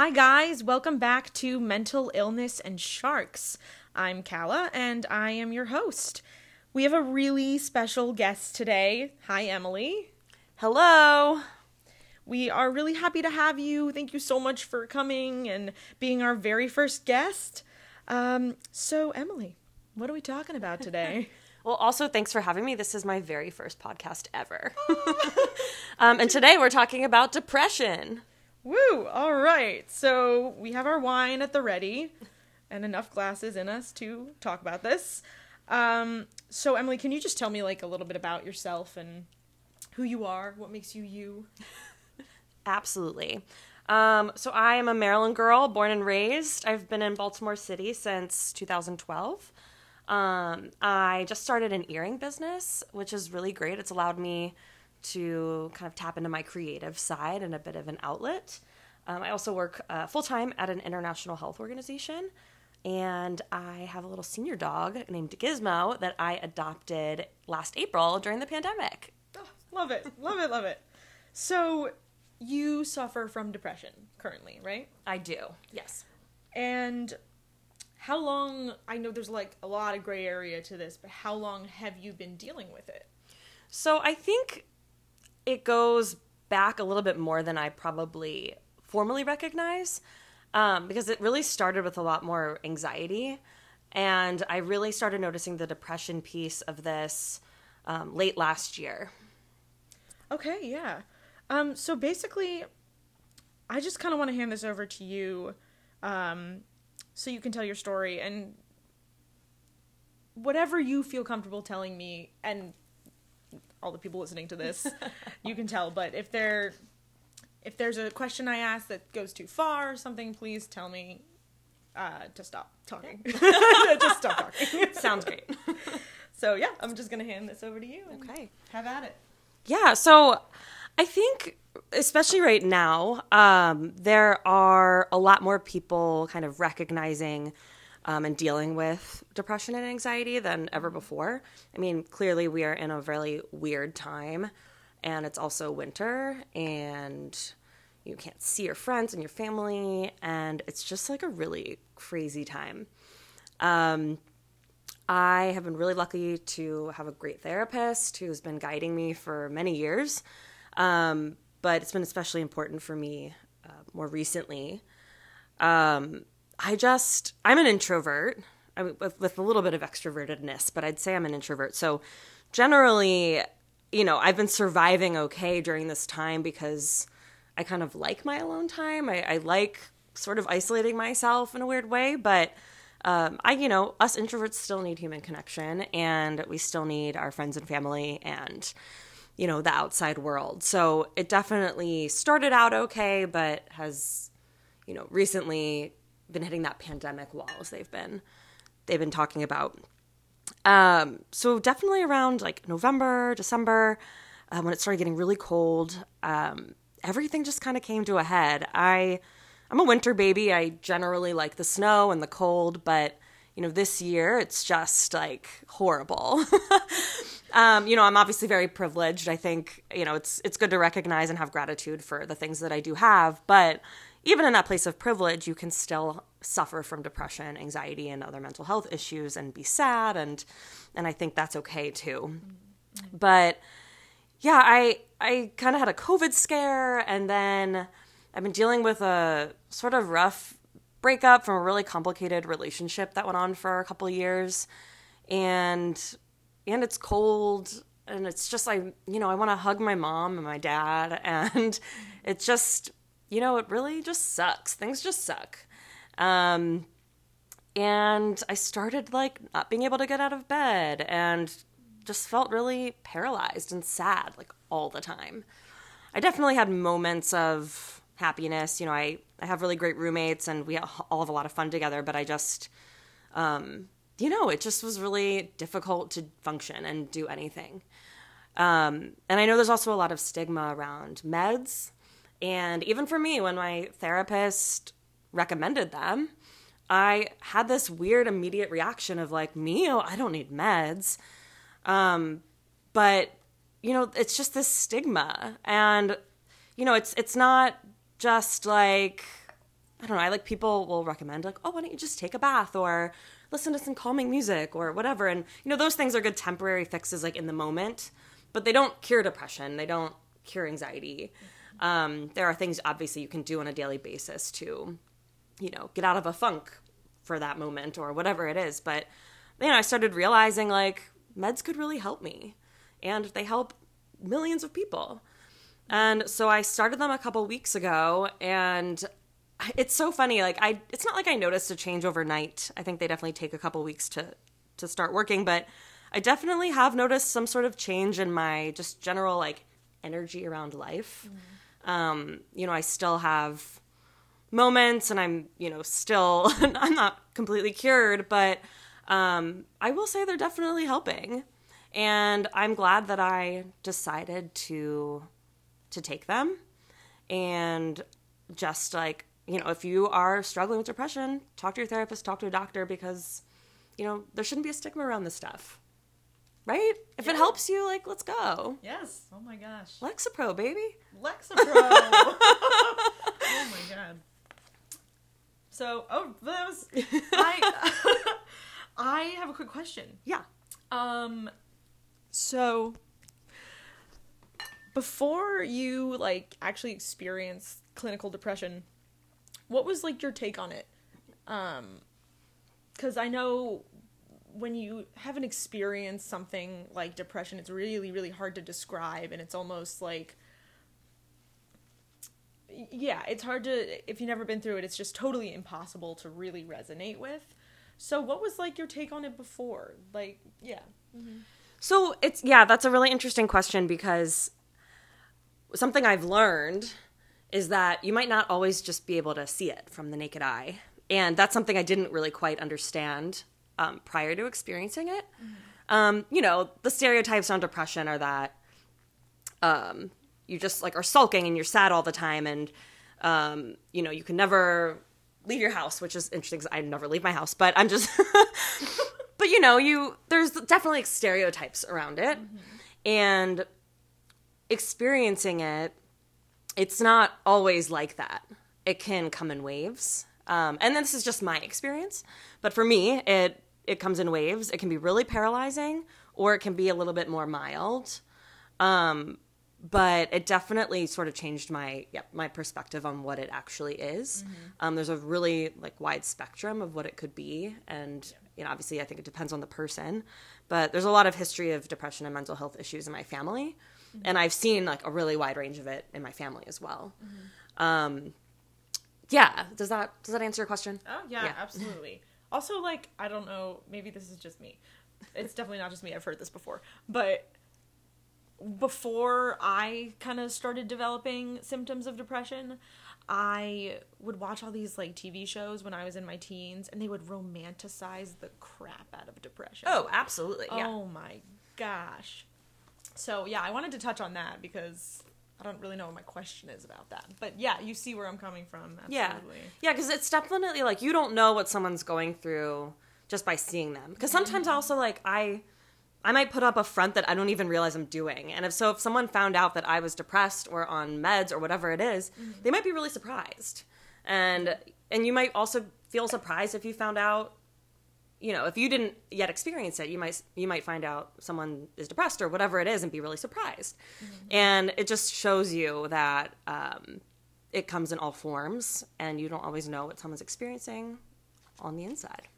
Hi, guys. Welcome back to Mental Illness and Sharks. I'm Calla, and I am your host. We have a really special guest today. Hi, Emily. Hello. We are really happy to have you. Thank you so much for coming and being our very first guest. Um, so, Emily, what are we talking about today? Well, also, thanks for having me. This is my very first podcast ever. um, and today we're talking about depression. Woo! All right. So, we have our wine at the ready and enough glasses in us to talk about this. Um, so, Emily, can you just tell me like a little bit about yourself and who you are? What makes you you? Absolutely. Um, so, I am a Maryland girl, born and raised. I've been in Baltimore City since 2012. Um, I just started an earring business, which is really great. It's allowed me to kind of tap into my creative side and a bit of an outlet. Um, I also work uh, full time at an international health organization, and I have a little senior dog named Gizmo that I adopted last April during the pandemic. Oh, love it. Love it. Love it. So, you suffer from depression currently, right? I do, yes. And how long, I know there's like a lot of gray area to this, but how long have you been dealing with it? So I think it goes back a little bit more than I probably formally recognize um, because it really started with a lot more anxiety. And I really started noticing the depression piece of this um, late last year. Okay, yeah. Um, so basically, I just kind of want to hand this over to you um, so you can tell your story and whatever you feel comfortable telling me and all the people listening to this you can tell. But if there if there's a question i ask that goes too far or something please tell me uh, to stop talking. Just stop talking. Sounds great. so yeah i'm just gonna hand this over to you Okay. have at it. Yeah, so I think especially right now, um, there are a lot more people kind of recognizing um, and dealing with depression and anxiety than ever before. I mean, clearly we are in a really weird time, and it's also winter, and you can't see your friends and your family, and it's just like a really crazy time. Um, I have been really lucky to have a great therapist who's been guiding me for many years. Um, but it's been especially important for me uh, more recently. Um, I just, I'm an introvert I with, with a little bit of extrovertedness, but I'd say I'm an introvert. So generally, you know, I've been surviving okay during this time because I kind of like my alone time. I, I like sort of isolating myself in a weird way, but um, I, you know, us introverts still need human connection and we still need our friends and family and, you know, the outside world. So it definitely started out okay, but has, you know, recently been hitting that pandemic wall as they've been, they've been talking about. Um, so definitely around like November, December, um, when it started getting really cold, um, everything just kind of came to a head. I, I'm a winter baby. I generally like the snow and the cold, but you know, this year it's just like horrible. um, you know, I'm obviously very privileged. I think, you know, it's it's good to recognize and have gratitude for the things that I do have, but even in that place of privilege, you can still suffer from depression, anxiety, and other mental health issues and be sad and and I think that's okay too. But yeah, I I kind of had a COVID scare and then I've been dealing with a sort of rough breakup from a really complicated relationship that went on for a couple years and and it's cold and it's just like you know I want to hug my mom and my dad and it just you know it really just sucks things just suck um and I started like not being able to get out of bed and just felt really paralyzed and sad like all the time I definitely had moments of happiness. You know, I, I have really great roommates and we all have a lot of fun together, but I just, um, you know, it just was really difficult to function and do anything. Um, and I know there's also a lot of stigma around meds. And even for me, when my therapist recommended them, I had this weird immediate reaction of like, me, oh, I don't need meds. Um, but you know, it's just this stigma, and you know, it's it's not just like I don't know. I like people will recommend like, oh, why don't you just take a bath or listen to some calming music or whatever. And you know, those things are good temporary fixes like in the moment, but they don't cure depression. They don't cure anxiety. Um, there are things obviously you can do on a daily basis to, you know, get out of a funk for that moment or whatever it is. But know, I started realizing like meds could really help me, and they help millions of people. And so I started them a couple weeks ago, and it's so funny. Like I, it's not like I noticed a change overnight. I think they definitely take a couple weeks to to start working, but I definitely have noticed some sort of change in my just general like energy around life. Mm. Um, you know, I still have moments, and I'm you know still I'm not completely cured, but um, I will say they're definitely helping, and I'm glad that I decided to to take them and just like you know, if you are struggling with depression, talk to your therapist, talk to a doctor because, you know, there shouldn't be a stigma around this stuff. Right? If yeah. it helps you, like, let's go. Yes. Oh my gosh. Lexapro, baby. Lexapro. oh my god. So, oh, that was. I, I have a quick question. Yeah. Um, so before you like actually experience clinical depression, what was like your take on it? Um, because I know when you haven't experienced something like depression, it's really, really hard to describe, and it's almost like, yeah, it's hard to if you've never been through it. It's just totally impossible to really resonate with. So, what was like your take on it before? Like, yeah. Mm-hmm. So it's yeah, that's a really interesting question because something I've learned is that you might not always just be able to see it from the naked eye. And that's something I didn't really quite understand um, prior to experiencing it. Mm-hmm. Um, you know, the stereotypes on depression are that um, you just like are sulking and you're sad all the time, and um, you know you can never leave your house, which is interesting because I never leave my house. But I'm just, but you know, you there's definitely stereotypes around it, mm-hmm. and experiencing it it's not always like that. It can come in waves. Um, and this is just my experience. But for me, it it comes in waves. It can be really paralyzing, or it can be a little bit more mild. Um, but it definitely sort of changed my yeah, my perspective on what it actually is. Mm-hmm. Um, there's a really like wide spectrum of what it could be, and you know, obviously, I think it depends on the person. But there's a lot of history of depression and mental health issues in my family, mm-hmm. and I've seen like a really wide range of it in my family as well. Mm-hmm. Um, yeah, does that does that answer your question? Oh yeah, yeah. absolutely. Also, like I don't know, maybe this is just me. It's definitely not just me. I've heard this before, but before I kind of started developing symptoms of depression, I would watch all these like TV shows when I was in my teens and they would romanticize the crap out of depression. Oh, absolutely. Yeah. Oh my gosh. So yeah, I wanted to touch on that because I don't really know what my question is about that. But yeah, you see where I'm coming from. Absolutely. Yeah, yeah, because it's definitely like you don't know what someone's going through just by seeing them. Because sometimes mm-hmm. also like I. I might put up a front that I don't even realize I'm doing. And if so, if someone found out that I was depressed or on meds or whatever it is, mm-hmm. they might be really surprised. And and you might also feel surprised if you found out you know, if you didn't yet experience it, you might you might find out someone is depressed or whatever it is, and be really surprised. Mm-hmm. And it just shows you that um, it comes in all forms, and you don't always know what someone's experiencing on the inside.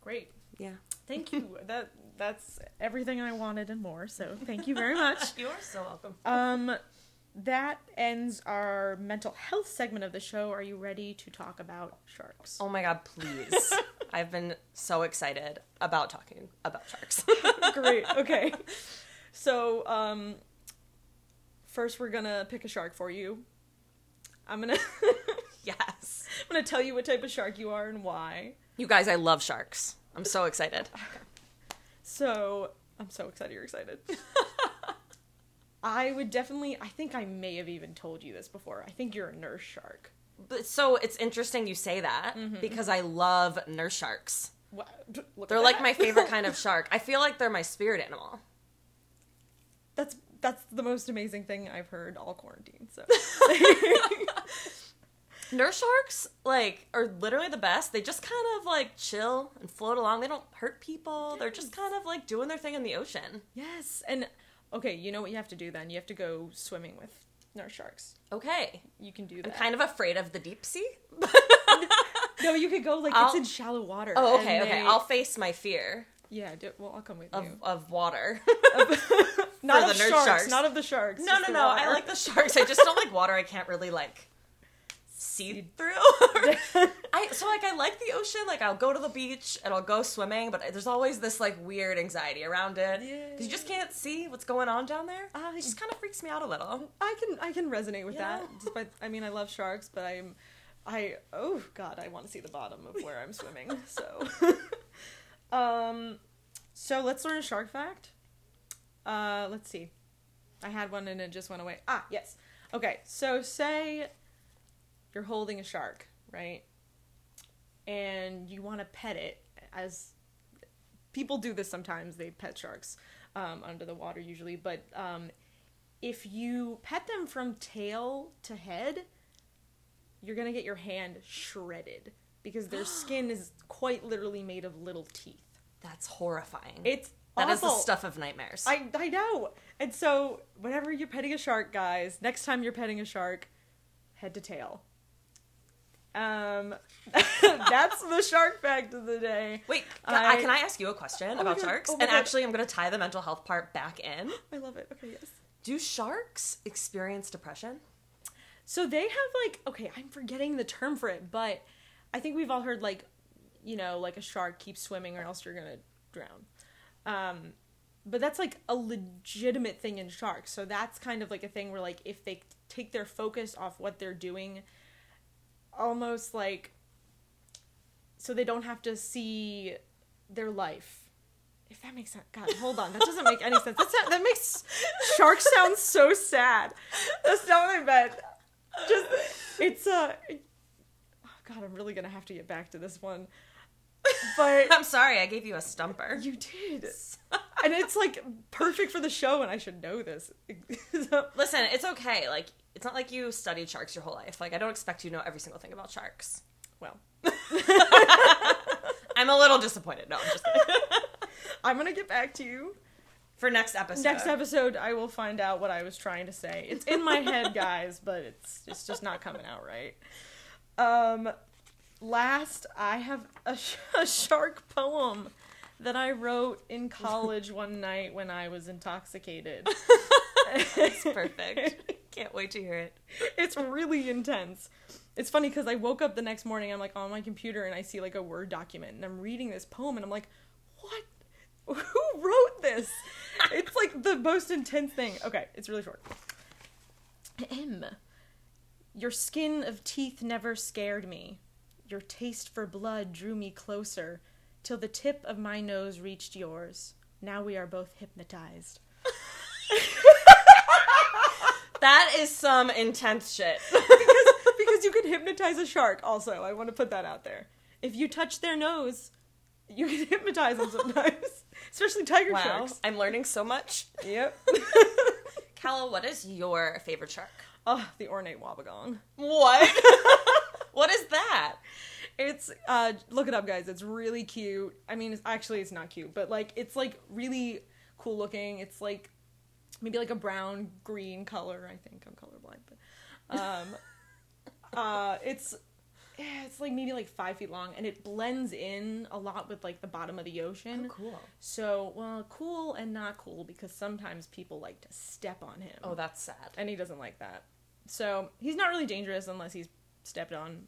Great. Yeah. Thank you. that that's everything I wanted and more. So thank you very much. You're so welcome. Um, that ends our mental health segment of the show. Are you ready to talk about sharks? Oh my god, please. I've been so excited about talking about sharks. Great. Okay. So, um first we're going to pick a shark for you. I'm going to Yes. I'm going to tell you what type of shark you are and why. You guys, I love sharks. I'm so excited. So, I'm so excited you're excited. I would definitely. I think I may have even told you this before. I think you're a nurse shark. But so it's interesting you say that mm-hmm. because I love nurse sharks. They're like my favorite kind of shark. I feel like they're my spirit animal. That's that's the most amazing thing I've heard all quarantine. So Nurse sharks, like, are literally the best. They just kind of like chill and float along. They don't hurt people. They're just kind of like doing their thing in the ocean. Yes, and okay, you know what you have to do then? You have to go swimming with nurse sharks. Okay. You can do that. I'm kind of afraid of the deep sea. no, you could go like I'll- it's in shallow water. Oh, okay, okay. they- I'll face my fear yeah. Do, well, I'll come with of, you. of water. not the of nurse sharks, sharks. not of the sharks. no, no, the no. I like the sharks. I just don't like water I can't really like see through. I so like I like the ocean. Like I'll go to the beach and I'll go swimming, but there's always this like weird anxiety around it Yeah. you just can't see what's going on down there. Ah, it just kind of freaks me out a little. I can I can resonate with that. Despite I mean I love sharks, but I'm I oh god, I want to see the bottom of where I'm swimming. So um so let's learn a shark fact. Uh let's see. I had one and it just went away. Ah, yes. Okay, so say you're holding a shark, right? And you want to pet it as people do this sometimes. They pet sharks um, under the water usually, but um, if you pet them from tail to head, you're gonna get your hand shredded because their skin is quite literally made of little teeth. That's horrifying. It's that is the stuff of nightmares. I I know. And so whenever you're petting a shark, guys, next time you're petting a shark, head to tail. Um, that's the shark fact of the day. Wait, can I- I, can I ask you a question my about God. sharks? Oh and God. actually, I'm going to tie the mental health part back in. I love it. Okay, yes. Do sharks experience depression? So they have like okay, I'm forgetting the term for it, but I think we've all heard like, you know, like a shark keeps swimming or else you're gonna drown. Um, but that's like a legitimate thing in sharks. So that's kind of like a thing where like if they take their focus off what they're doing, almost like, so they don't have to see their life. If that makes sense, God, hold on, that doesn't make any sense. That's not, that makes sharks sound so sad. That's not what I meant just it's uh oh god i'm really gonna have to get back to this one but I'm sorry, I gave you a stumper. you did and it's like perfect for the show and i should know this Listen, it's okay. Like, it's not like you studied sharks your whole life. Like, I don't expect you to know every single thing about sharks. well I'm a little disappointed. No, I'm just kidding. i'm gonna get back to you For next episode. next episode i will find out what i was trying to say it's in my head guys but it's it's just not coming out right um last i have a, sh- a shark poem that i wrote in college one night when i was intoxicated It's perfect. Can't wait to hear it. it's really intense. It's funny because I woke up the next morning, I'm like on my computer and I see like a Word document and I'm reading this poem and I'm like, what? Who wrote this? it's like the most intense thing. Okay, it's really short. M. Your skin of teeth never scared me. Your taste for blood drew me closer till the tip of my nose reached yours. Now we are both hypnotized. That is some intense shit. because because you can hypnotize a shark. Also, I want to put that out there. If you touch their nose, you can hypnotize them sometimes, especially tiger wow. sharks. I'm learning so much. Yep. Calla, what is your favorite shark? oh, the ornate wobbegong. What? what is that? It's uh, look it up, guys. It's really cute. I mean, it's, actually, it's not cute, but like, it's like really cool looking. It's like maybe like a brown green color. I think I'm colorblind, but um, uh, it's it's like maybe like five feet long, and it blends in a lot with like the bottom of the ocean. cool. So, well, cool and not cool because sometimes people like to step on him. Oh, that's sad. and he doesn't like that. So he's not really dangerous unless he's stepped on.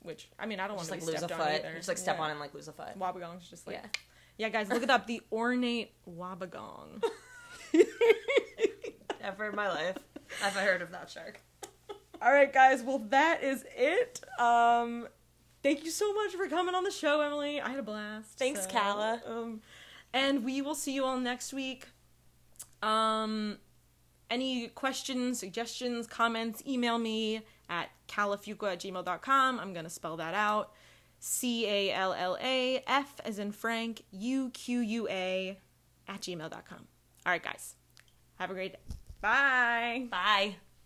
Which I mean, I don't want to like lose a foot. either. Just like step Yeah. on and like lose a foot. Wobbegong's just like Yeah. yeah. guys, look it up. The ornate wobbegong. Never in my life have I heard of that shark. All right, guys. Well, that is it. Um, thank you so much for coming on the show, Emily. I had a blast. Thanks, so, Calla. Um, and we will see you all next week. Um, any questions, suggestions, comments, email me at callafuqua at gmail.com. I'm going to spell that out. C A L L A F as in Frank, U Q U A at gmail.com. All right, guys. Have a great day. Bye. Bye.